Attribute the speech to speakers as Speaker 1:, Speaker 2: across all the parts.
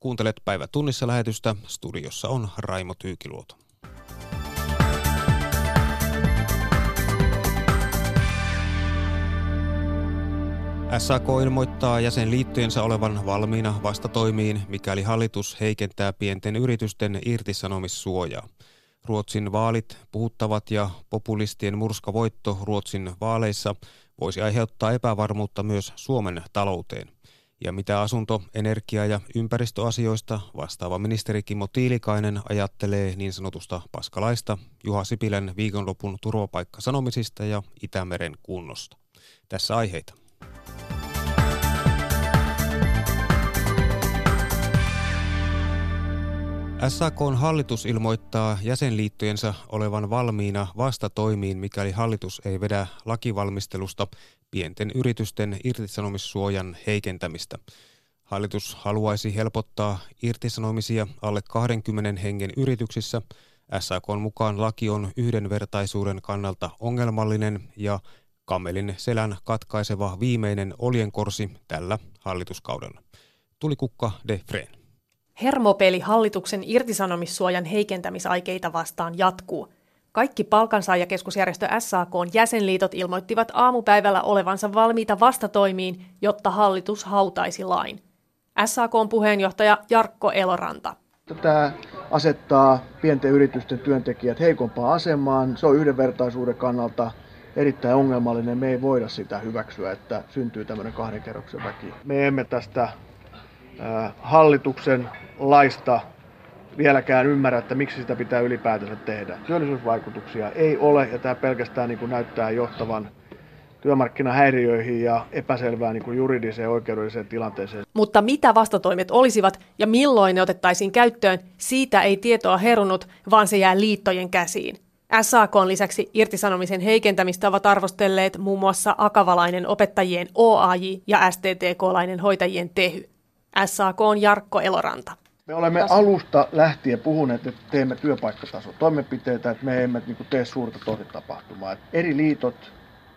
Speaker 1: Kuuntelet päivä tunnissa lähetystä. Studiossa on Raimo Tyykiluoto. SAK ilmoittaa jäsenliittojensa olevan valmiina vastatoimiin, mikäli hallitus heikentää pienten yritysten irtisanomissuojaa. Ruotsin vaalit puhuttavat ja populistien murskavoitto Ruotsin vaaleissa voisi aiheuttaa epävarmuutta myös Suomen talouteen. Ja mitä asunto-, energia- ja ympäristöasioista vastaava ministeri Kimmo Tiilikainen ajattelee niin sanotusta paskalaista Juha Sipilän viikonlopun turvapaikkasanomisista ja Itämeren kunnosta. Tässä aiheita. SAKn hallitus ilmoittaa jäsenliittojensa olevan valmiina vastatoimiin, mikäli hallitus ei vedä lakivalmistelusta pienten yritysten irtisanomissuojan heikentämistä. Hallitus haluaisi helpottaa irtisanomisia alle 20 hengen yrityksissä. SAKn mukaan laki on yhdenvertaisuuden kannalta ongelmallinen ja kamelin selän katkaiseva viimeinen oljenkorsi tällä hallituskaudella. Tuli kukka de Freen.
Speaker 2: Hermopeli hallituksen irtisanomissuojan heikentämisaikeita vastaan jatkuu. Kaikki palkansaajakeskusjärjestö SAK jäsenliitot ilmoittivat aamupäivällä olevansa valmiita vastatoimiin, jotta hallitus hautaisi lain. SAK puheenjohtaja Jarkko Eloranta.
Speaker 3: Tämä asettaa pienten yritysten työntekijät heikompaan asemaan. Se on yhdenvertaisuuden kannalta erittäin ongelmallinen. Me ei voida sitä hyväksyä, että syntyy tämmöinen kahden kerroksen väki. Me emme tästä hallituksen laista vieläkään ymmärrä, että miksi sitä pitää ylipäätänsä tehdä. Työllisyysvaikutuksia ei ole ja tämä pelkästään niin kuin näyttää johtavan työmarkkinahäiriöihin ja epäselvään niin juridiseen oikeudelliseen tilanteeseen.
Speaker 2: Mutta mitä vastatoimet olisivat ja milloin ne otettaisiin käyttöön, siitä ei tietoa herunut, vaan se jää liittojen käsiin. SAK on lisäksi irtisanomisen heikentämistä ovat arvostelleet muun muassa akavalainen opettajien OAJ ja STTK-lainen hoitajien TEHY. SAK on Jarkko Eloranta.
Speaker 3: Me olemme alusta lähtien puhuneet, että teemme työpaikkatason toimenpiteitä, että me emme niin tee suurta tositapahtumaa. Eri liitot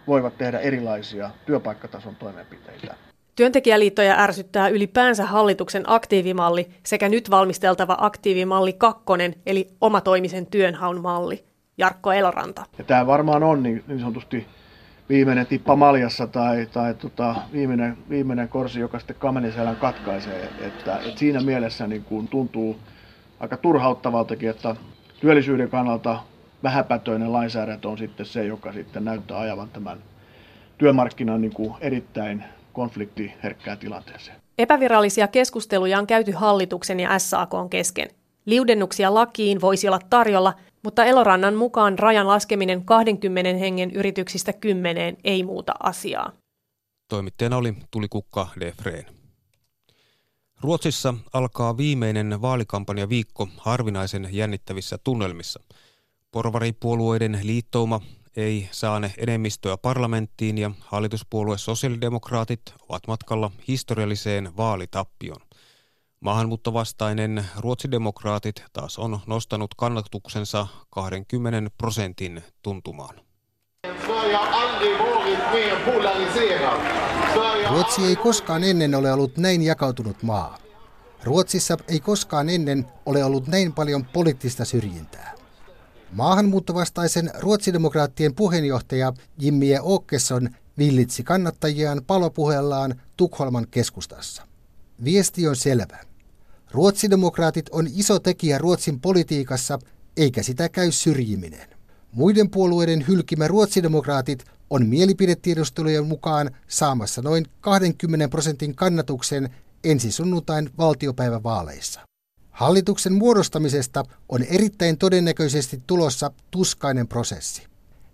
Speaker 3: voivat tehdä erilaisia työpaikkatason toimenpiteitä.
Speaker 2: Työntekijäliittoja ärsyttää ylipäänsä hallituksen aktiivimalli sekä nyt valmisteltava aktiivimalli kakkonen, eli omatoimisen työnhaun malli. Jarkko Eloranta.
Speaker 3: Ja tämä varmaan on niin, niin sanotusti viimeinen tippa maljassa tai, tai tota, viimeinen, viimeinen korsi, joka sitten kameniselän katkaisee. Että, että siinä mielessä niin kuin tuntuu aika turhauttavaltakin, että työllisyyden kannalta vähäpätöinen lainsäädäntö on sitten se, joka sitten näyttää ajavan tämän työmarkkinan niin kuin erittäin konfliktiherkkään tilanteeseen.
Speaker 2: Epävirallisia keskusteluja on käyty hallituksen ja SAK kesken. Liudennuksia lakiin voisi olla tarjolla, mutta Elorannan mukaan rajan laskeminen 20 hengen yrityksistä kymmeneen ei muuta asiaa.
Speaker 1: Toimittajana oli Tulikukka de Freen. Ruotsissa alkaa viimeinen vaalikampanja viikko harvinaisen jännittävissä tunnelmissa. Porvaripuolueiden liittouma ei saane enemmistöä parlamenttiin ja hallituspuolue sosiaalidemokraatit ovat matkalla historialliseen vaalitappioon. Maahanmuuttovastainen ruotsidemokraatit taas on nostanut kannatuksensa 20 prosentin tuntumaan.
Speaker 4: Ruotsi ei koskaan ennen ole ollut näin jakautunut maa. Ruotsissa ei koskaan ennen ole ollut näin paljon poliittista syrjintää. Maahanmuuttovastaisen ruotsidemokraattien puheenjohtaja Jimmy Åkesson villitsi kannattajiaan palopuheellaan Tukholman keskustassa. Viesti on selvä. Ruotsidemokraatit on iso tekijä Ruotsin politiikassa, eikä sitä käy syrjiminen. Muiden puolueiden hylkimä ruotsidemokraatit on mielipidetiedustelujen mukaan saamassa noin 20 prosentin kannatuksen ensi sunnuntain valtiopäivävaaleissa. Hallituksen muodostamisesta on erittäin todennäköisesti tulossa tuskainen prosessi.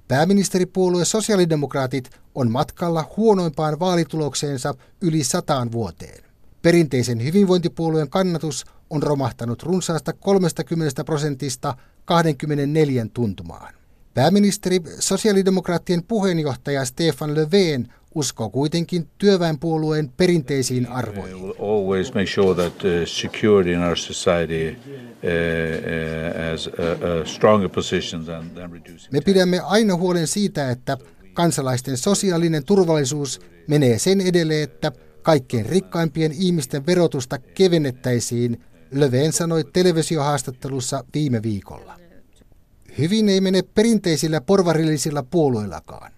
Speaker 4: Pääministeripuolue sosiaalidemokraatit on matkalla huonoimpaan vaalitulokseensa yli sataan vuoteen. Perinteisen hyvinvointipuolueen kannatus on romahtanut runsaasta 30 prosentista 24 tuntumaan. Pääministeri sosiaalidemokraattien puheenjohtaja Stefan Löfven uskoo kuitenkin työväenpuolueen perinteisiin arvoihin. Me pidämme aina huolen siitä, että kansalaisten sosiaalinen turvallisuus menee sen edelle, että kaikkein rikkaimpien ihmisten verotusta kevennettäisiin, Löveen sanoi televisiohaastattelussa viime viikolla. Hyvin ei mene perinteisillä porvarillisilla puolueillakaan.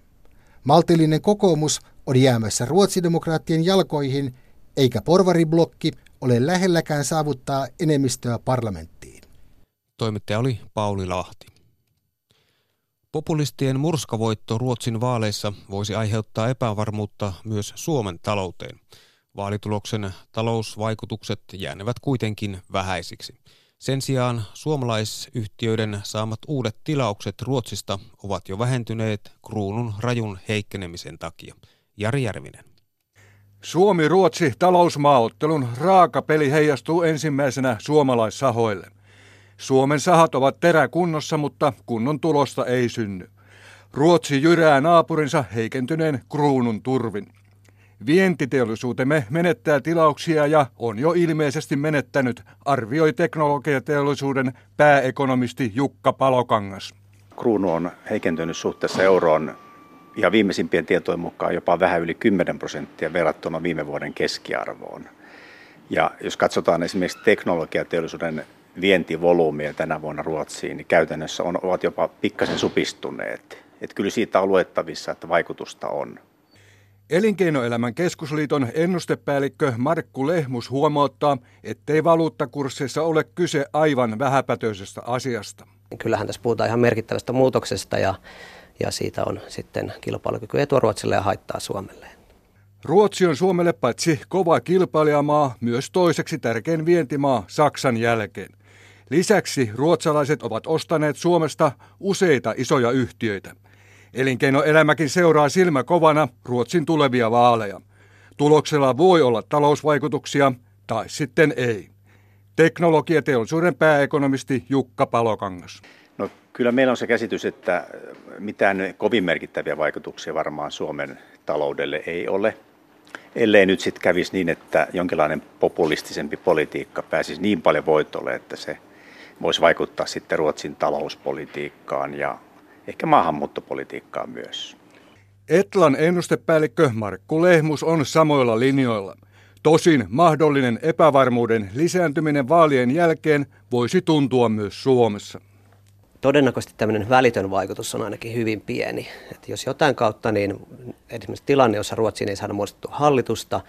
Speaker 4: Maltillinen kokoomus on jäämässä ruotsidemokraattien jalkoihin, eikä porvariblokki ole lähelläkään saavuttaa enemmistöä parlamenttiin.
Speaker 1: Toimittaja oli Pauli Lahti. Populistien murskavoitto Ruotsin vaaleissa voisi aiheuttaa epävarmuutta myös Suomen talouteen. Vaalituloksen talousvaikutukset jäänevät kuitenkin vähäisiksi. Sen sijaan suomalaisyhtiöiden saamat uudet tilaukset Ruotsista ovat jo vähentyneet kruunun rajun heikkenemisen takia. Jari Järvinen.
Speaker 5: Suomi-Ruotsi talousmaaottelun raaka peli heijastuu ensimmäisenä suomalaissahoille. Suomen sahat ovat teräkunnossa, mutta kunnon tulosta ei synny. Ruotsi jyrää naapurinsa heikentyneen kruunun turvin. Vientiteollisuutemme menettää tilauksia ja on jo ilmeisesti menettänyt, arvioi teknologiateollisuuden pääekonomisti Jukka Palokangas.
Speaker 6: Kruunu on heikentynyt suhteessa euroon ja viimeisimpien tietojen mukaan jopa vähän yli 10 prosenttia verrattuna viime vuoden keskiarvoon. Ja jos katsotaan esimerkiksi teknologiateollisuuden vientivolyymiä tänä vuonna Ruotsiin, niin käytännössä on, ovat jopa pikkasen supistuneet. Että kyllä siitä on luettavissa, että vaikutusta on.
Speaker 5: Elinkeinoelämän keskusliiton ennustepäällikkö Markku Lehmus huomauttaa, ettei valuuttakursseissa ole kyse aivan vähäpätöisestä asiasta.
Speaker 7: Kyllähän tässä puhutaan ihan merkittävästä muutoksesta ja, ja siitä on sitten kilpailukyky etua Ruotsille ja haittaa Suomelle.
Speaker 5: Ruotsi on Suomelle paitsi kova kilpailijamaa, myös toiseksi tärkein vientimaa Saksan jälkeen. Lisäksi ruotsalaiset ovat ostaneet Suomesta useita isoja yhtiöitä. Elinkeinoelämäkin seuraa silmä kovana Ruotsin tulevia vaaleja. Tuloksella voi olla talousvaikutuksia tai sitten ei. Teknologiateollisuuden pääekonomisti Jukka Palokangas.
Speaker 6: No, kyllä meillä on se käsitys, että mitään kovin merkittäviä vaikutuksia varmaan Suomen taloudelle ei ole. Ellei nyt sitten kävisi niin, että jonkinlainen populistisempi politiikka pääsisi niin paljon voitolle, että se voisi vaikuttaa sitten Ruotsin talouspolitiikkaan ja ehkä maahanmuuttopolitiikkaan myös.
Speaker 5: Etlan ennustepäällikkö Markku Lehmus on samoilla linjoilla. Tosin mahdollinen epävarmuuden lisääntyminen vaalien jälkeen voisi tuntua myös Suomessa.
Speaker 7: Todennäköisesti tämmöinen välitön vaikutus on ainakin hyvin pieni. Että jos jotain kautta, niin esimerkiksi tilanne, jossa Ruotsiin ei saada muodostettua hallitusta,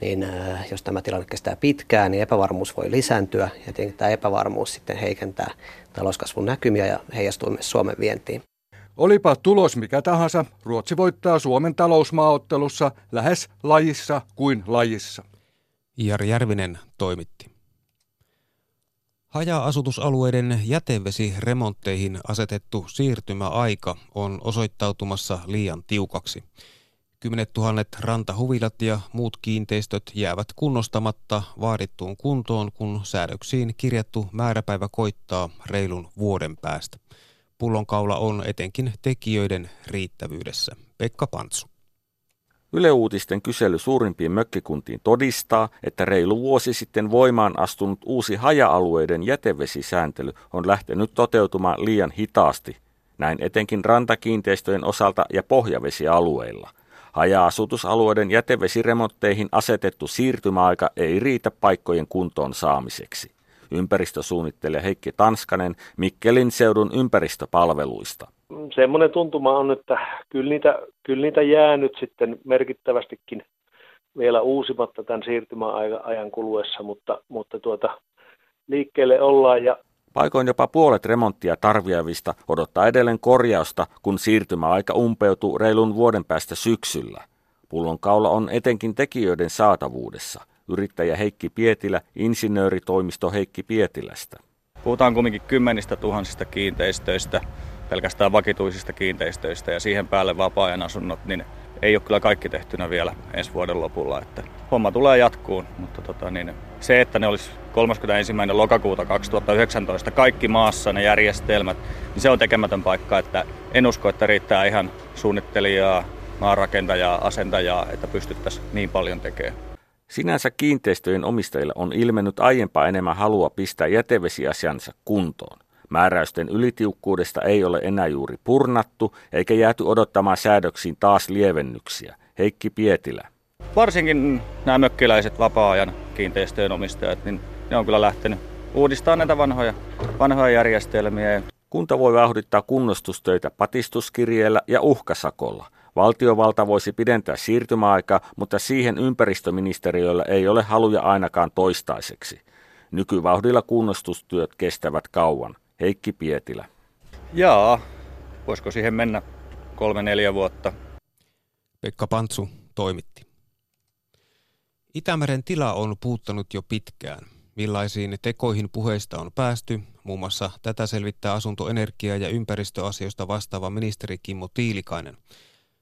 Speaker 7: niin äh, jos tämä tilanne kestää pitkään, niin epävarmuus voi lisääntyä ja tietenkin tämä epävarmuus sitten heikentää talouskasvun näkymiä ja heijastuu myös Suomen vientiin.
Speaker 5: Olipa tulos mikä tahansa, Ruotsi voittaa Suomen talousmaaottelussa lähes lajissa kuin lajissa.
Speaker 1: Jari Järvinen toimitti. Haja-asutusalueiden jätevesiremontteihin asetettu siirtymäaika on osoittautumassa liian tiukaksi. Kymmenet tuhannet rantahuvilat ja muut kiinteistöt jäävät kunnostamatta vaadittuun kuntoon, kun säädöksiin kirjattu määräpäivä koittaa reilun vuoden päästä. Pullonkaula on etenkin tekijöiden riittävyydessä. Pekka Pantsu.
Speaker 8: Yle Uutisten kysely suurimpiin mökkikuntiin todistaa, että reilu vuosi sitten voimaan astunut uusi haja-alueiden jätevesisääntely on lähtenyt toteutumaan liian hitaasti, näin etenkin rantakiinteistöjen osalta ja pohjavesialueilla. Haja-asutusalueiden jätevesiremontteihin asetettu siirtymäaika ei riitä paikkojen kuntoon saamiseksi ympäristösuunnittelija Heikki Tanskanen Mikkelin seudun ympäristöpalveluista.
Speaker 9: Semmoinen tuntuma on, että kyllä niitä, kyllä niitä jää nyt sitten merkittävästikin vielä uusimatta tämän siirtymäajan kuluessa, mutta, mutta tuota, liikkeelle ollaan ja
Speaker 8: Paikoin jopa puolet remonttia tarviavista odottaa edelleen korjausta, kun siirtymäaika umpeutuu reilun vuoden päästä syksyllä. Pullonkaula on etenkin tekijöiden saatavuudessa yrittäjä Heikki Pietilä, insinööritoimisto Heikki Pietilästä.
Speaker 10: Puhutaan kuitenkin kymmenistä tuhansista kiinteistöistä, pelkästään vakituisista kiinteistöistä ja siihen päälle vapaa-ajan asunnot, niin ei ole kyllä kaikki tehtynä vielä ensi vuoden lopulla. Että homma tulee jatkuun, mutta tota, niin, se, että ne olisi 31. lokakuuta 2019 kaikki maassa ne järjestelmät, niin se on tekemätön paikka, että en usko, että riittää ihan suunnittelijaa, maanrakentajaa, asentajaa, että pystyttäisiin niin paljon tekemään.
Speaker 8: Sinänsä kiinteistöjen omistajilla on ilmennyt aiempaa enemmän halua pistää jätevesiasiansa kuntoon. Määräysten ylitiukkuudesta ei ole enää juuri purnattu, eikä jääty odottamaan säädöksiin taas lievennyksiä. Heikki Pietilä.
Speaker 10: varsinkin nämä mökkiläiset vapaa-ajan kiinteistöjen omistajat, niin ne on kyllä lähtenyt uudistamaan näitä vanhoja, vanhoja järjestelmiä.
Speaker 8: Kunta voi vauhdittaa kunnostustöitä patistuskirjeellä ja uhkasakolla. Valtiovalta voisi pidentää siirtymäaikaa, mutta siihen ympäristöministeriöllä ei ole haluja ainakaan toistaiseksi. Nykyvauhdilla kunnostustyöt kestävät kauan. Heikki Pietilä.
Speaker 10: Jaa, voisiko siihen mennä kolme-neljä vuotta?
Speaker 1: Pekka Pantsu toimitti. Itämeren tila on puuttanut jo pitkään. Millaisiin tekoihin puheista on päästy, muun muassa tätä selvittää asunto-, energia- ja ympäristöasioista vastaava ministeri Kimmo Tiilikainen.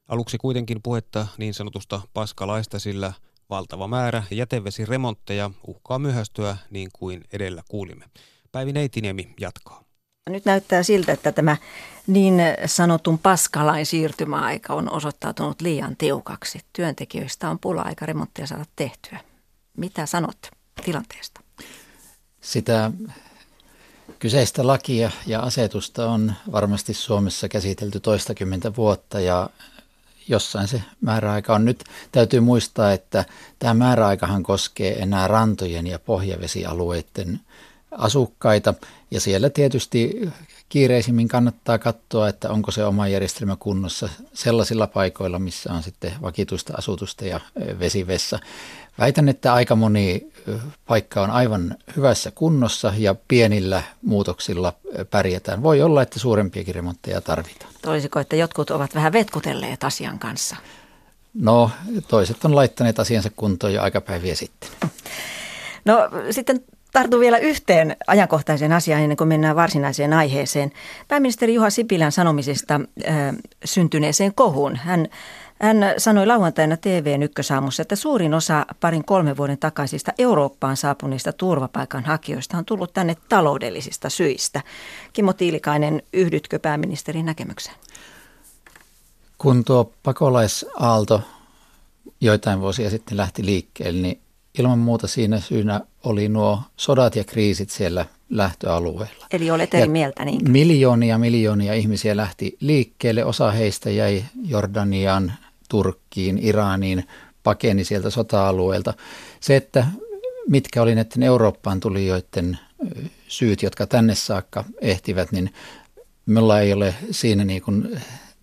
Speaker 1: Aluksi kuitenkin puhetta niin sanotusta paskalaista, sillä valtava määrä jätevesiremontteja uhkaa myöhästyä niin kuin edellä kuulimme. Päivi Neitiniemi jatkaa.
Speaker 11: Nyt näyttää siltä, että tämä niin sanotun paskalain siirtymäaika on osoittautunut liian tiukaksi. Työntekijöistä on pula-aika remontteja saada tehtyä. Mitä sanot tilanteesta?
Speaker 12: Sitä kyseistä lakia ja asetusta on varmasti Suomessa käsitelty toistakymmentä vuotta ja jossain se määräaika on. Nyt täytyy muistaa, että tämä määräaikahan koskee enää rantojen ja pohjavesialueiden asukkaita. Ja siellä tietysti kiireisimmin kannattaa katsoa, että onko se oma järjestelmä kunnossa sellaisilla paikoilla, missä on sitten vakituista asutusta ja vesivessa. Väitän, että aika moni paikka on aivan hyvässä kunnossa ja pienillä muutoksilla pärjätään. Voi olla, että suurempiakin remontteja tarvitaan.
Speaker 11: Olisiko, että jotkut ovat vähän vetkutelleet asian kanssa?
Speaker 12: No, toiset on laittaneet asiansa kuntoon jo aikapäiviä sitten.
Speaker 11: No sitten tartun vielä yhteen ajankohtaiseen asiaan ennen kuin mennään varsinaiseen aiheeseen. Pääministeri Juha Sipilän sanomisesta äh, syntyneeseen kohuun. Hän, hän sanoi lauantaina TVn ykkösaamussa, että suurin osa parin kolmen vuoden takaisista Eurooppaan saapuneista turvapaikanhakijoista on tullut tänne taloudellisista syistä. Kimmo Tiilikainen, yhdytkö pääministerin näkemykseen?
Speaker 12: Kun tuo pakolaisaalto joitain vuosia sitten lähti liikkeelle, niin ilman muuta siinä syynä oli nuo sodat ja kriisit siellä lähtöalueella.
Speaker 11: Eli olet eri ja mieltä niin?
Speaker 12: Miljoonia miljoonia ihmisiä lähti liikkeelle. Osa heistä jäi Jordaniaan, Turkkiin, Iraniin, pakeni sieltä sota-alueelta. Se, että mitkä oli näiden Eurooppaan tulijoiden syyt, jotka tänne saakka ehtivät, niin minulla ei ole siinä niin kuin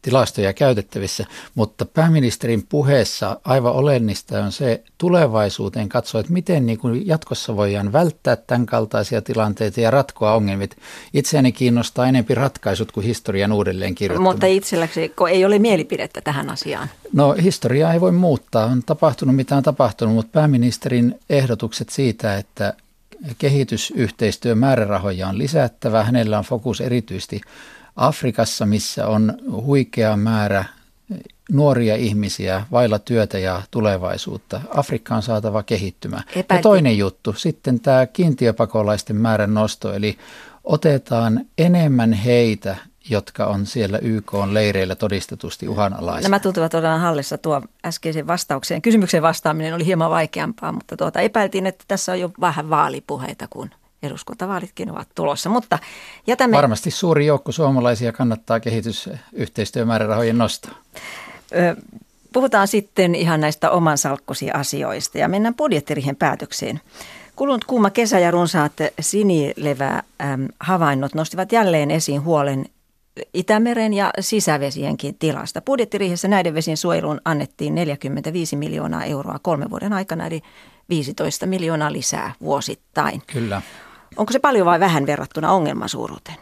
Speaker 12: tilastoja käytettävissä, mutta pääministerin puheessa aivan olennista on se tulevaisuuteen katsoa, että miten niin kuin jatkossa voidaan välttää tämän kaltaisia tilanteita ja ratkoa ongelmia. Itseäni kiinnostaa enempi ratkaisut kuin historian uudelleen kirjoittaminen.
Speaker 11: Mutta itselläsi ei ole mielipidettä tähän asiaan?
Speaker 12: No historiaa ei voi muuttaa. On tapahtunut mitä on tapahtunut, mutta pääministerin ehdotukset siitä, että kehitysyhteistyön määrärahoja on lisättävä. Hänellä on fokus erityisesti Afrikassa, missä on huikea määrä nuoria ihmisiä vailla työtä ja tulevaisuutta. Afrikka on saatava kehittymään. Epäilti. Ja toinen juttu, sitten tämä kiintiöpakolaisten määrän nosto, eli otetaan enemmän heitä, jotka on siellä YK on leireillä todistetusti uhanalaisia.
Speaker 11: Nämä tuntuvat olevan hallissa tuo äskeisen vastaukseen. Kysymyksen vastaaminen oli hieman vaikeampaa, mutta tuota, epäiltiin, että tässä on jo vähän vaalipuheita, kun eduskuntavaalitkin ovat tulossa, mutta jätämme...
Speaker 12: Varmasti suuri joukko suomalaisia kannattaa kehitysyhteistyömäärärahojen nostaa.
Speaker 11: Puhutaan sitten ihan näistä oman salkkusi asioista ja mennään budjettirihen päätökseen. Kulunut kuuma kesä ja runsaat sinilevä havainnot nostivat jälleen esiin huolen Itämeren ja sisävesienkin tilasta. Budjettiriihessä näiden vesien suojeluun annettiin 45 miljoonaa euroa kolmen vuoden aikana, eli 15 miljoonaa lisää vuosittain.
Speaker 12: Kyllä.
Speaker 11: Onko se paljon vai vähän verrattuna ongelman suuruuteen?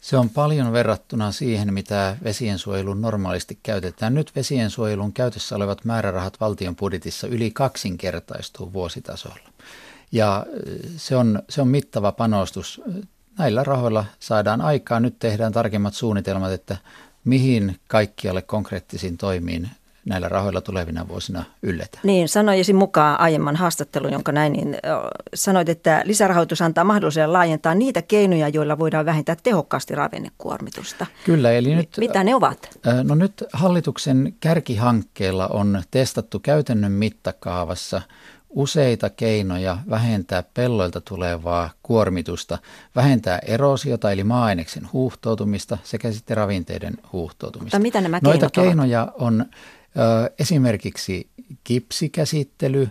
Speaker 12: Se on paljon verrattuna siihen, mitä vesiensuojelun normaalisti käytetään. Nyt vesiensuojelun käytössä olevat määrärahat valtion budjetissa yli kaksinkertaistuu vuositasolla. Ja se on, se on mittava panostus. Näillä rahoilla saadaan aikaa. Nyt tehdään tarkemmat suunnitelmat, että mihin kaikkialle konkreettisiin toimiin näillä rahoilla tulevina vuosina ylletä.
Speaker 11: Niin, sanojesi mukaan aiemman haastattelun, jonka näin, niin sanoit, että lisärahoitus antaa mahdollisuuden laajentaa niitä keinoja, joilla voidaan vähentää tehokkaasti ravinnekuormitusta.
Speaker 12: Kyllä, eli nyt...
Speaker 11: Mitä ne ovat?
Speaker 12: No nyt hallituksen kärkihankkeella on testattu käytännön mittakaavassa useita keinoja vähentää pelloilta tulevaa kuormitusta, vähentää erosiota eli maa-aineksen huuhtoutumista sekä sitten ravinteiden huuhtoutumista.
Speaker 11: Mutta mitä nämä
Speaker 12: Noita
Speaker 11: keinot
Speaker 12: keinoja
Speaker 11: ovat?
Speaker 12: on Esimerkiksi kipsikäsittely,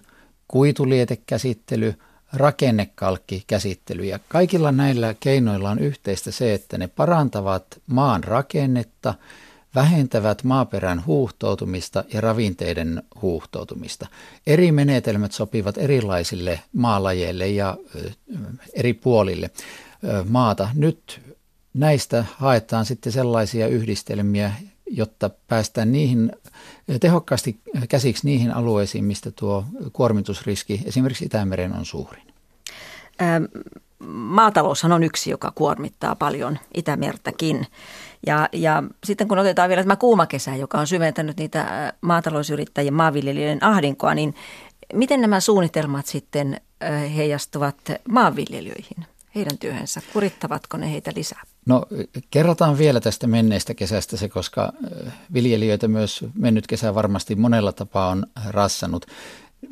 Speaker 12: kuitulietekäsittely, rakennekalkkikäsittely. Ja kaikilla näillä keinoilla on yhteistä se, että ne parantavat maan rakennetta, vähentävät maaperän huuhtoutumista ja ravinteiden huuhtoutumista. Eri menetelmät sopivat erilaisille maalajeille ja eri puolille maata. Nyt näistä haetaan sitten sellaisia yhdistelmiä, jotta päästään niihin tehokkaasti käsiksi niihin alueisiin, mistä tuo kuormitusriski esimerkiksi Itämeren on suurin.
Speaker 11: Ähm, maataloushan on yksi, joka kuormittaa paljon Itämertäkin. Ja, ja sitten kun otetaan vielä tämä kuuma kesä, joka on syventänyt niitä maatalousyrittäjien maanviljelijöiden ahdinkoa, niin miten nämä suunnitelmat sitten heijastuvat maanviljelijöihin? heidän työhönsä? Kurittavatko ne heitä lisää?
Speaker 12: No kerrotaan vielä tästä menneestä kesästä se, koska viljelijöitä myös mennyt kesä varmasti monella tapaa on rassannut.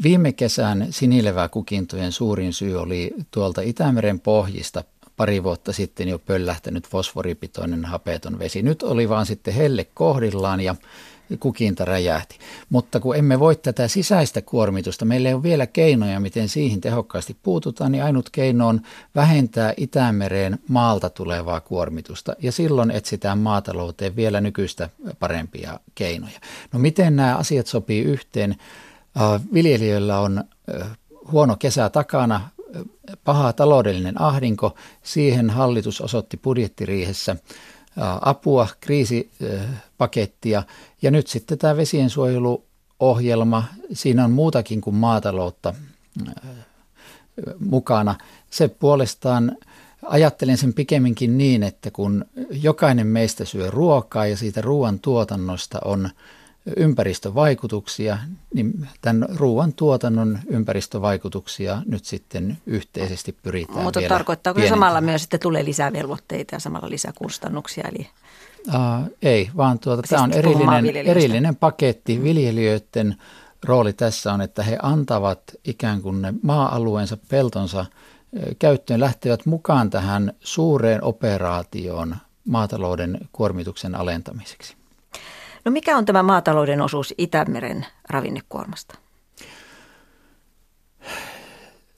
Speaker 12: Viime kesän sinileväkukintojen suurin syy oli tuolta Itämeren pohjista pari vuotta sitten jo pöllähtänyt fosforipitoinen hapeton vesi. Nyt oli vaan sitten helle kohdillaan ja kukinta räjähti. Mutta kun emme voi tätä sisäistä kuormitusta, meillä ei ole vielä keinoja, miten siihen tehokkaasti puututaan, niin ainut keino on vähentää Itämereen maalta tulevaa kuormitusta. Ja silloin etsitään maatalouteen vielä nykyistä parempia keinoja. No miten nämä asiat sopii yhteen? Viljelijöillä on huono kesä takana, paha taloudellinen ahdinko. Siihen hallitus osoitti budjettiriihessä apua, kriisipakettia ja nyt sitten tämä vesiensuojeluohjelma, siinä on muutakin kuin maataloutta mukana. Se puolestaan ajattelen sen pikemminkin niin, että kun jokainen meistä syö ruokaa ja siitä ruoan tuotannosta on ympäristövaikutuksia, niin tämän ruoan tuotannon ympäristövaikutuksia nyt sitten yhteisesti pyritään
Speaker 11: Mutta
Speaker 12: vielä
Speaker 11: tarkoittaako se samalla myös, että tulee lisää velvoitteita ja samalla lisää kustannuksia? Eli...
Speaker 12: Uh, ei, vaan tuota, siis tämä on erillinen, erillinen paketti. Viljelijöiden rooli tässä on, että he antavat ikään kuin ne maa-alueensa, peltonsa käyttöön, lähtevät mukaan tähän suureen operaatioon maatalouden kuormituksen alentamiseksi.
Speaker 11: No mikä on tämä maatalouden osuus Itämeren ravinnekuormasta?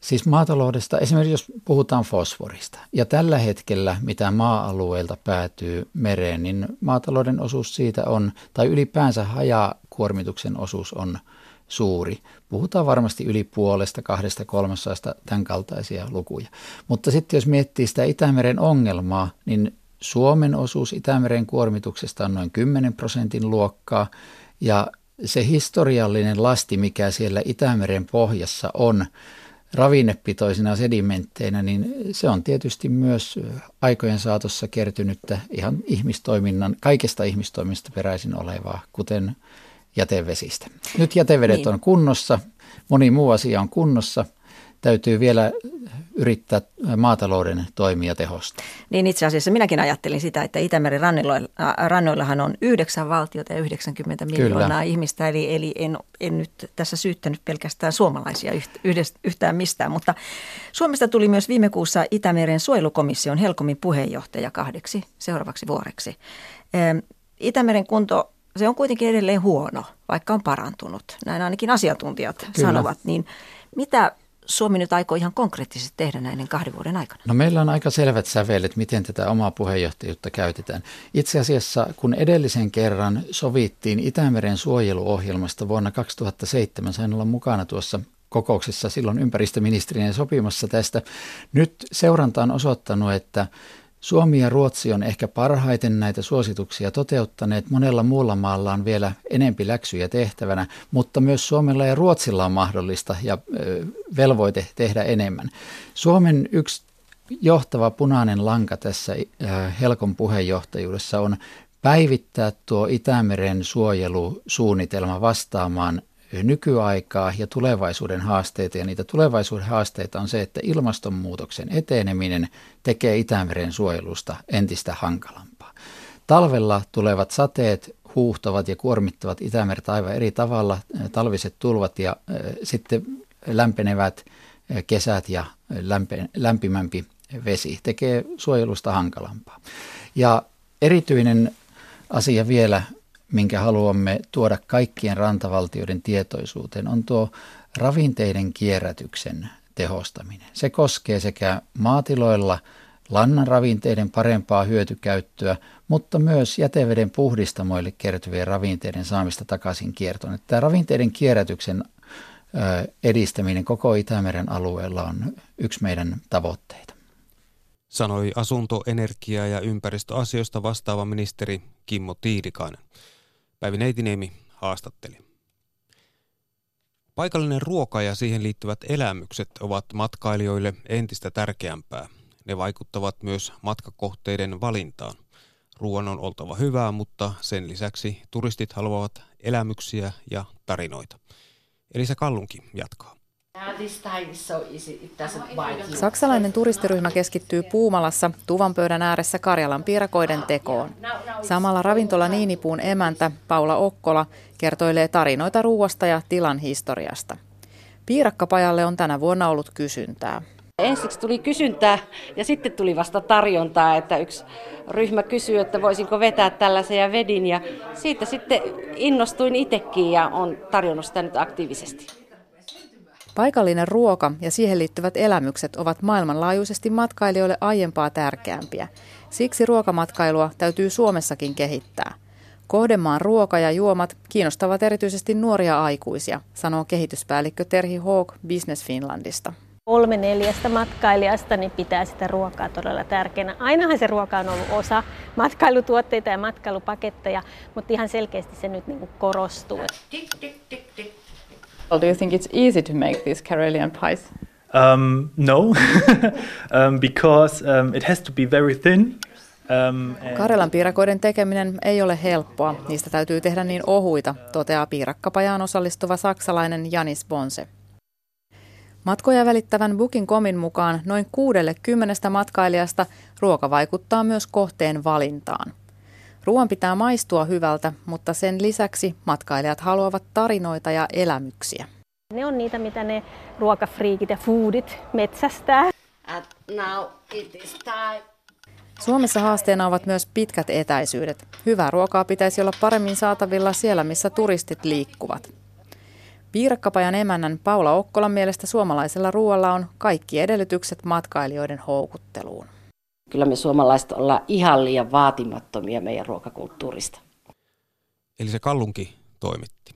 Speaker 12: Siis maataloudesta, esimerkiksi jos puhutaan fosforista, ja tällä hetkellä mitä maa-alueelta päätyy mereen, niin maatalouden osuus siitä on, tai ylipäänsä hajakuormituksen osuus on suuri. Puhutaan varmasti yli puolesta, kahdesta, kolmasasta, tämän kaltaisia lukuja. Mutta sitten jos miettii sitä Itämeren ongelmaa, niin Suomen osuus Itämeren kuormituksesta on noin 10 prosentin luokkaa ja se historiallinen lasti, mikä siellä Itämeren pohjassa on ravinnepitoisina sedimentteinä, niin se on tietysti myös aikojen saatossa kertynyttä ihan ihmistoiminnan, kaikesta ihmistoiminnasta peräisin olevaa, kuten jätevesistä. Nyt jätevedet niin. on kunnossa, moni muu asia on kunnossa – täytyy vielä yrittää maatalouden toimia tehosta.
Speaker 11: Niin itse asiassa minäkin ajattelin sitä, että Itämeren rannoillahan on yhdeksän valtiota ja 90 miljoonaa Kyllä. ihmistä, eli, eli en, en nyt tässä syyttänyt pelkästään suomalaisia yhtään mistään, mutta Suomesta tuli myös viime kuussa Itämeren suojelukomission Helkomin puheenjohtaja kahdeksi seuraavaksi vuoreksi. Itämeren kunto se on kuitenkin edelleen huono, vaikka on parantunut. Näin ainakin asiantuntijat Kyllä. sanovat. Niin mitä Suomi nyt aikoo ihan konkreettisesti tehdä näiden kahden vuoden aikana?
Speaker 12: No meillä on aika selvät sävelet, miten tätä omaa puheenjohtajuutta käytetään. Itse asiassa, kun edellisen kerran sovittiin Itämeren suojeluohjelmasta vuonna 2007, sain olla mukana tuossa kokouksessa silloin ympäristöministeriön sopimassa tästä. Nyt seuranta on osoittanut, että Suomi ja Ruotsi on ehkä parhaiten näitä suosituksia toteuttaneet. Monella muulla maalla on vielä enempi läksyjä tehtävänä, mutta myös Suomella ja Ruotsilla on mahdollista ja velvoite tehdä enemmän. Suomen yksi johtava punainen lanka tässä Helkon puheenjohtajuudessa on päivittää tuo Itämeren suojelusuunnitelma vastaamaan nykyaikaa ja tulevaisuuden haasteita. Ja niitä tulevaisuuden haasteita on se, että ilmastonmuutoksen eteneminen tekee Itämeren suojelusta entistä hankalampaa. Talvella tulevat sateet huuhtavat ja kuormittavat Itämerta aivan eri tavalla, talviset tulvat ja sitten lämpenevät kesät ja lämpimämpi vesi tekee suojelusta hankalampaa. Ja erityinen asia vielä minkä haluamme tuoda kaikkien rantavaltioiden tietoisuuteen, on tuo ravinteiden kierrätyksen tehostaminen. Se koskee sekä maatiloilla lannan ravinteiden parempaa hyötykäyttöä, mutta myös jäteveden puhdistamoille kertyvien ravinteiden saamista takaisin kiertoon. Tämä ravinteiden kierrätyksen edistäminen koko Itämeren alueella on yksi meidän tavoitteita.
Speaker 1: Sanoi asunto-, energia- ja ympäristöasioista vastaava ministeri Kimmo Tiidikainen. Päivi Neitiniemi haastatteli. Paikallinen ruoka ja siihen liittyvät elämykset ovat matkailijoille entistä tärkeämpää. Ne vaikuttavat myös matkakohteiden valintaan. Ruoan on oltava hyvää, mutta sen lisäksi turistit haluavat elämyksiä ja tarinoita. Elisa Kallunki jatkaa.
Speaker 13: Saksalainen turistiryhmä keskittyy Puumalassa tuvan pöydän ääressä Karjalan piirakoiden tekoon. Samalla ravintola Niinipuun emäntä Paula Okkola kertoilee tarinoita ruuasta ja tilan historiasta. Piirakkapajalle on tänä vuonna ollut kysyntää.
Speaker 14: Ensiksi tuli kysyntää ja sitten tuli vasta tarjontaa, että yksi ryhmä kysyi, että voisinko vetää tällaisen ja vedin ja siitä sitten innostuin itsekin ja on tarjonnut sitä nyt aktiivisesti.
Speaker 13: Paikallinen ruoka ja siihen liittyvät elämykset ovat maailmanlaajuisesti matkailijoille aiempaa tärkeämpiä. Siksi ruokamatkailua täytyy Suomessakin kehittää. Kohdemaan ruoka ja juomat kiinnostavat erityisesti nuoria aikuisia, sanoo kehityspäällikkö Terhi Hawk Business Finlandista
Speaker 15: kolme neljästä matkailijasta niin pitää sitä ruokaa todella tärkeänä. Ainahan se ruoka on ollut osa matkailutuotteita ja matkailupaketteja, mutta ihan selkeästi se nyt niin korostuu.
Speaker 13: Well, do you think it's easy to make these Karelian pies?
Speaker 16: Um, no, um, because um, it has to be very thin.
Speaker 13: Um, Karelan piirakoiden tekeminen ei ole helppoa. Niistä täytyy tehdä niin ohuita, toteaa piirakkapajaan osallistuva saksalainen Janis Bonse. Matkoja välittävän Booking.comin mukaan noin kuudelle kymmenestä matkailijasta ruoka vaikuttaa myös kohteen valintaan. Ruoan pitää maistua hyvältä, mutta sen lisäksi matkailijat haluavat tarinoita ja elämyksiä.
Speaker 15: Ne on niitä, mitä ne ruokafriikit ja foodit metsästää. now it is
Speaker 13: time. Suomessa haasteena ovat myös pitkät etäisyydet. Hyvää ruokaa pitäisi olla paremmin saatavilla siellä, missä turistit liikkuvat. Piirakkapajan emännän Paula Okkolan mielestä suomalaisella ruoalla on kaikki edellytykset matkailijoiden houkutteluun.
Speaker 14: Kyllä me suomalaiset ollaan ihan liian vaatimattomia meidän ruokakulttuurista.
Speaker 1: Eli se Kallunki toimitti.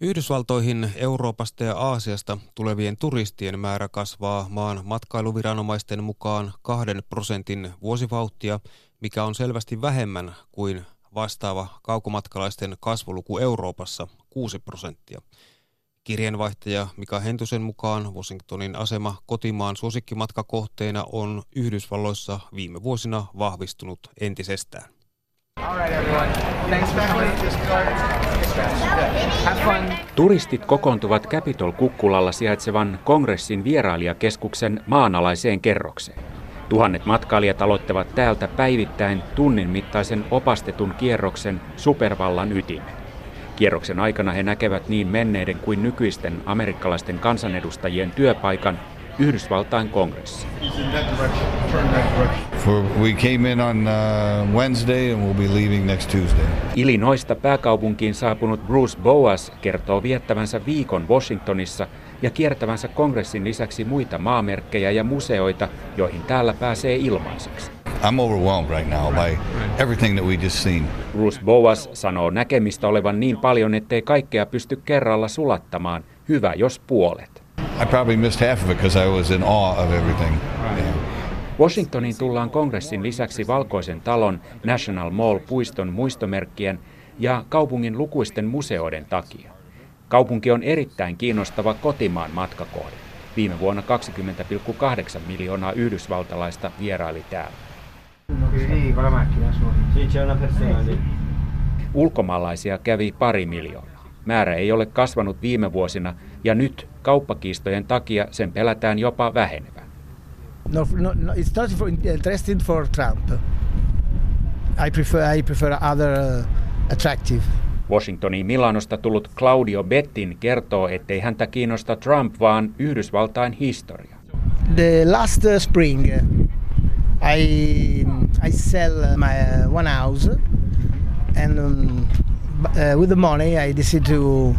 Speaker 1: Yhdysvaltoihin Euroopasta ja Aasiasta tulevien turistien määrä kasvaa maan matkailuviranomaisten mukaan kahden prosentin vuosivauhtia, mikä on selvästi vähemmän kuin vastaava kaukomatkalaisten kasvuluku Euroopassa 6 prosenttia. Kirjeenvaihtaja Mika Hentusen mukaan Washingtonin asema kotimaan suosikkimatkakohteena on Yhdysvalloissa viime vuosina vahvistunut entisestään.
Speaker 17: Turistit kokoontuvat Capitol-kukkulalla sijaitsevan kongressin vierailijakeskuksen maanalaiseen kerrokseen. Tuhannet matkailijat aloittavat täältä päivittäin tunnin mittaisen opastetun kierroksen supervallan ytimen. Kierroksen aikana he näkevät niin menneiden kuin nykyisten amerikkalaisten kansanedustajien työpaikan Yhdysvaltain kongressi. Uh. Illinoista pääkaupunkiin saapunut Bruce Boas kertoo viettävänsä viikon Washingtonissa – ja kiertävänsä kongressin lisäksi muita maamerkkejä ja museoita, joihin täällä pääsee ilmaiseksi. I'm overwhelmed right now by everything that we just seen. Bruce Boas sanoo näkemistä olevan niin paljon, ettei kaikkea pysty kerralla sulattamaan. Hyvä, jos puolet. I probably missed half of it because I was in awe of everything. Yeah. Washingtoniin tullaan kongressin lisäksi Valkoisen talon, National Mall-puiston muistomerkkien ja kaupungin lukuisten museoiden takia. Kaupunki on erittäin kiinnostava kotimaan matkakohde. Viime vuonna 20,8 miljoonaa yhdysvaltalaista vieraili täällä. Ulkomaalaisia kävi pari miljoonaa. Määrä ei ole kasvanut viime vuosina ja nyt kauppakiistojen takia sen pelätään jopa vähenevän. No, no, no it's not for, interesting for Trump. I prefer, I prefer other uh, attractive Washingtoniin Milanosta tullut Claudio Bettin kertoo, ettei häntä kiinnosta Trump, vaan Yhdysvaltain historia. The last uh, spring I, I sell my uh, one house
Speaker 18: and um, uh, with the money I decided to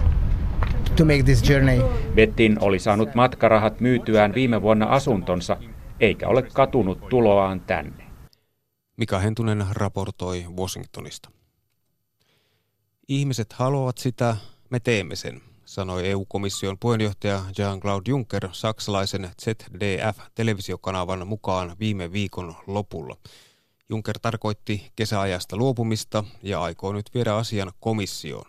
Speaker 18: to make this journey.
Speaker 17: Bettin oli saanut matkarahat myytyään viime vuonna asuntonsa, eikä ole katunut tuloaan tänne.
Speaker 1: Mika Hentunen raportoi Washingtonista. Ihmiset haluavat sitä, me teemme sen, sanoi EU-komission puheenjohtaja Jean-Claude Juncker saksalaisen ZDF-televisiokanavan mukaan viime viikon lopulla. Juncker tarkoitti kesäajasta luopumista ja aikoo nyt viedä asian komissioon.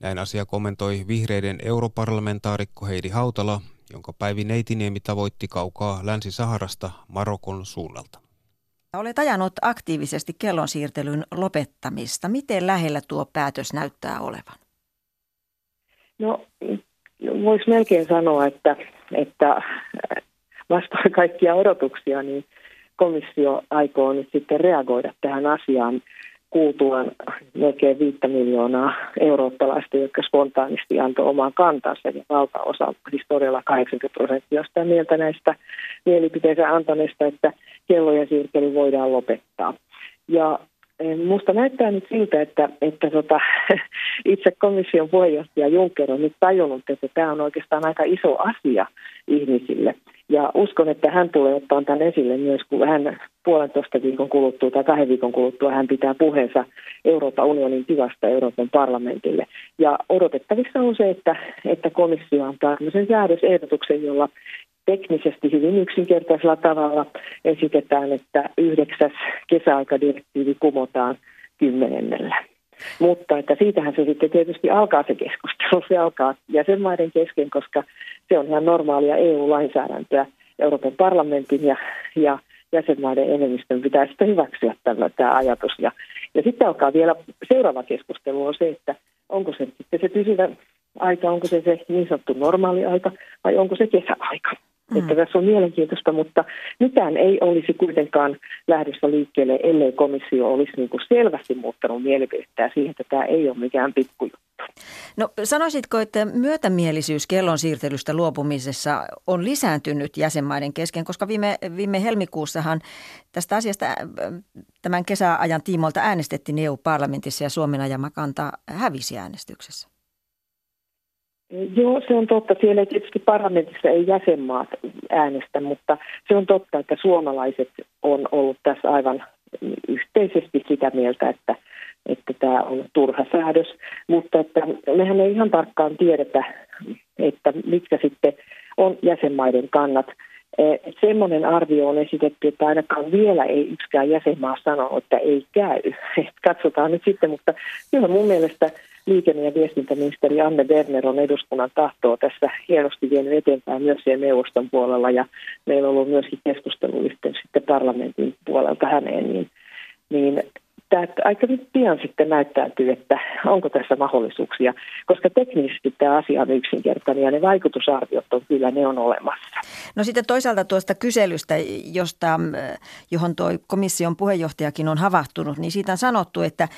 Speaker 1: Näin asia kommentoi vihreiden europarlamentaarikko Heidi Hautala, jonka Päivi Neitiniemi tavoitti kaukaa Länsi-Saharasta Marokon suunnalta.
Speaker 11: Olet ajanut aktiivisesti kellonsiirtelyn lopettamista. Miten lähellä tuo päätös näyttää olevan?
Speaker 19: No, voisi melkein sanoa, että, että vastaan kaikkia odotuksia, niin komissio aikoo nyt sitten reagoida tähän asiaan kuultuaan melkein viittä miljoonaa eurooppalaista, jotka spontaanisti antoi oman kantansa. Ja valtaosa, historialla 80 prosenttia, sitä mieltä näistä mielipiteensä antaneista, että kellojen siirtely voidaan lopettaa. Ja Minusta näyttää nyt siltä, että, että tota, itse komission puheenjohtaja Juncker on nyt tajunnut, että tämä on oikeastaan aika iso asia ihmisille. Ja uskon, että hän tulee ottaa tämän esille myös, kun hän puolentoista viikon kuluttua tai kahden viikon kuluttua hän pitää puheensa Euroopan unionin tilasta Euroopan parlamentille. Ja odotettavissa on se, että, että komissio antaa tämmöisen säädösehdotuksen, jolla teknisesti hyvin yksinkertaisella tavalla esitetään, että yhdeksäs kesäaikadirektiivi kumotaan kymmenennellä. Mutta että siitähän se sitten tietysti alkaa se keskustelu. Se alkaa jäsenmaiden kesken, koska se on ihan normaalia EU-lainsäädäntöä. Euroopan parlamentin ja, ja jäsenmaiden enemmistön pitää sitten hyväksyä tämä, tämä ajatus. Ja, ja sitten alkaa vielä seuraava keskustelu on se, että onko se sitten se pysyvä aika, onko se se niin sanottu normaali aika vai onko se kesäaika. Mm. Että tässä on mielenkiintoista, mutta mitään ei olisi kuitenkaan lähdössä liikkeelle, ellei komissio olisi niin kuin selvästi muuttanut mielipidettä siihen, että tämä ei ole mikään pikkujuttu.
Speaker 11: No sanoisitko, että myötämielisyys kellon siirtelystä luopumisessa on lisääntynyt jäsenmaiden kesken, koska viime, viime helmikuussahan tästä asiasta äh, tämän kesäajan tiimolta äänestettiin EU-parlamentissa ja Suomen ajama kanta hävisi äänestyksessä?
Speaker 19: Joo, se on totta. Siellä tietysti parlamentissa ei jäsenmaat äänestä, mutta se on totta, että suomalaiset on ollut tässä aivan yhteisesti sitä mieltä, että, että tämä on turha säädös. Mutta että mehän ei ihan tarkkaan tiedetä, että mitkä sitten on jäsenmaiden kannat. E, semmoinen arvio on esitetty, että ainakaan vielä ei yksikään jäsenmaa sano, että ei käy. Katsotaan nyt sitten, mutta kyllä mun mielestä liikenne- ja viestintäministeri Anne Werner on eduskunnan tahtoa tässä hienosti vienyt eteenpäin myös siellä neuvoston puolella ja meillä on ollut myöskin keskusteluyhteys sitten parlamentin puolelta häneen, niin, niin tämä aika pian sitten näyttäytyy, että onko tässä mahdollisuuksia, koska teknisesti tämä asia on yksinkertainen ja ne vaikutusarviot on kyllä, ne on olemassa.
Speaker 11: No sitten toisaalta tuosta kyselystä, josta, johon tuo komission puheenjohtajakin on havahtunut, niin siitä on sanottu, että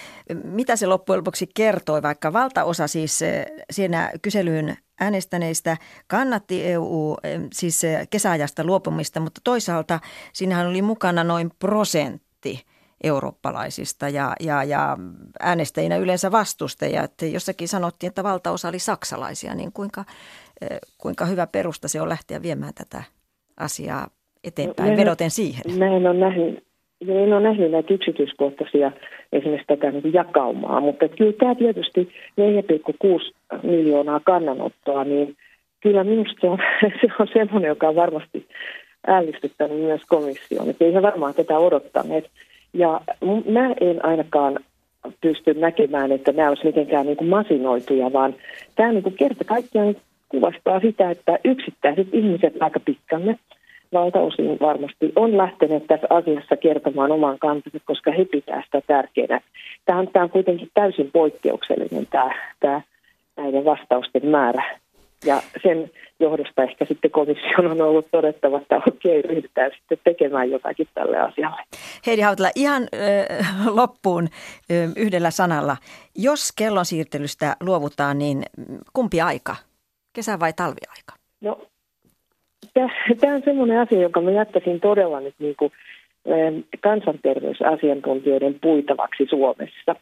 Speaker 11: mitä se loppujen lopuksi kertoi, vaikka valtaosa siis siinä kyselyyn äänestäneistä kannatti EU, siis kesäajasta luopumista, mutta toisaalta siinähän oli mukana noin prosentti – eurooppalaisista ja, ja, ja äänestäjinä yleensä vastustajia. Että jossakin sanottiin, että valtaosa oli saksalaisia, niin kuinka, eh, kuinka hyvä perusta se on lähteä viemään tätä asiaa eteenpäin, no, vedoten siihen?
Speaker 19: Mä en ole nähnyt, en ole nähnyt näitä yksityiskohtaisia esimerkiksi tätä niin jakaumaa, mutta kyllä tämä tietysti 4,6 miljoonaa kannanottoa, niin kyllä minusta se on, se on semmoinen, joka on varmasti ällistyttänyt myös komission. Että ei he varmaan tätä odottaneet. Ja mä en ainakaan pysty näkemään, että nämä olisivat mitenkään niin kuin masinoituja, vaan tämä niin kuin kerta kaikkiaan kuvastaa sitä, että yksittäiset ihmiset aika pitkälle valtaosin varmasti on lähteneet tässä asiassa kertomaan oman kantansa, koska he pitää sitä tärkeänä. Tämä on, tämä on kuitenkin täysin poikkeuksellinen tämä, tämä näiden vastausten määrä. Ja sen johdosta ehkä sitten komission on ollut todettava, että okei, ryhdytään sitten tekemään jotakin tälle asialle.
Speaker 11: Heidi Hautala, ihan äh, loppuun äh, yhdellä sanalla. Jos kellon siirtelystä luovutaan, niin kumpi aika? Kesä- vai talviaika?
Speaker 19: No, tämä on semmoinen asia, jonka mä jättäisin todella nyt niin kuin kansanterveysasiantuntijoiden puitavaksi Suomessa.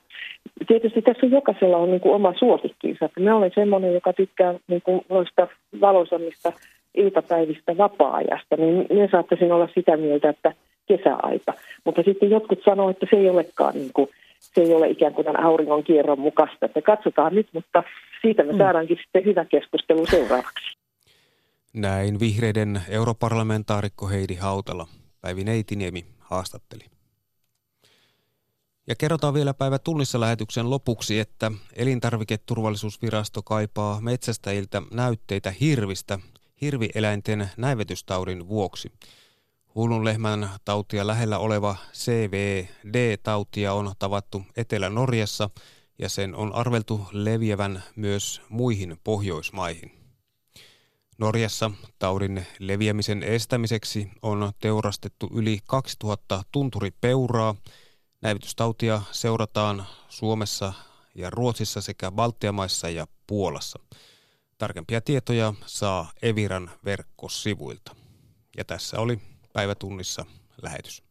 Speaker 19: Tietysti tässä jokaisella on niin kuin oma suosikkiinsa. Mä olen semmoinen, joka tykkää niin kuin noista valoisemmista iltapäivistä vapaa-ajasta, niin minä saattaisin olla sitä mieltä, että kesäaika. Mutta sitten jotkut sanoo, että se ei olekaan niin kuin, se ei ole ikään kuin tämän auringon kierron mukaista. Että katsotaan nyt, mutta siitä me mm. saadaankin sitten hyvä keskustelu seuraavaksi.
Speaker 1: Näin vihreiden europarlamentaarikko Heidi Hautala. Päivi Neitiniemi haastatteli. Ja kerrotaan vielä päivä tunnissa lähetyksen lopuksi, että elintarviketurvallisuusvirasto kaipaa metsästäjiltä näytteitä hirvistä hirvieläinten näivetystaudin vuoksi. Hullunlehmän tautia lähellä oleva CVD-tautia on tavattu Etelä-Norjassa ja sen on arveltu leviävän myös muihin Pohjoismaihin. Norjassa taudin leviämisen estämiseksi on teurastettu yli 2000 tunturipeuraa. Näivytystautia seurataan Suomessa ja Ruotsissa sekä Baltiamaissa ja Puolassa. Tarkempia tietoja saa Eviran verkkosivuilta. Ja tässä oli päivätunnissa lähetys.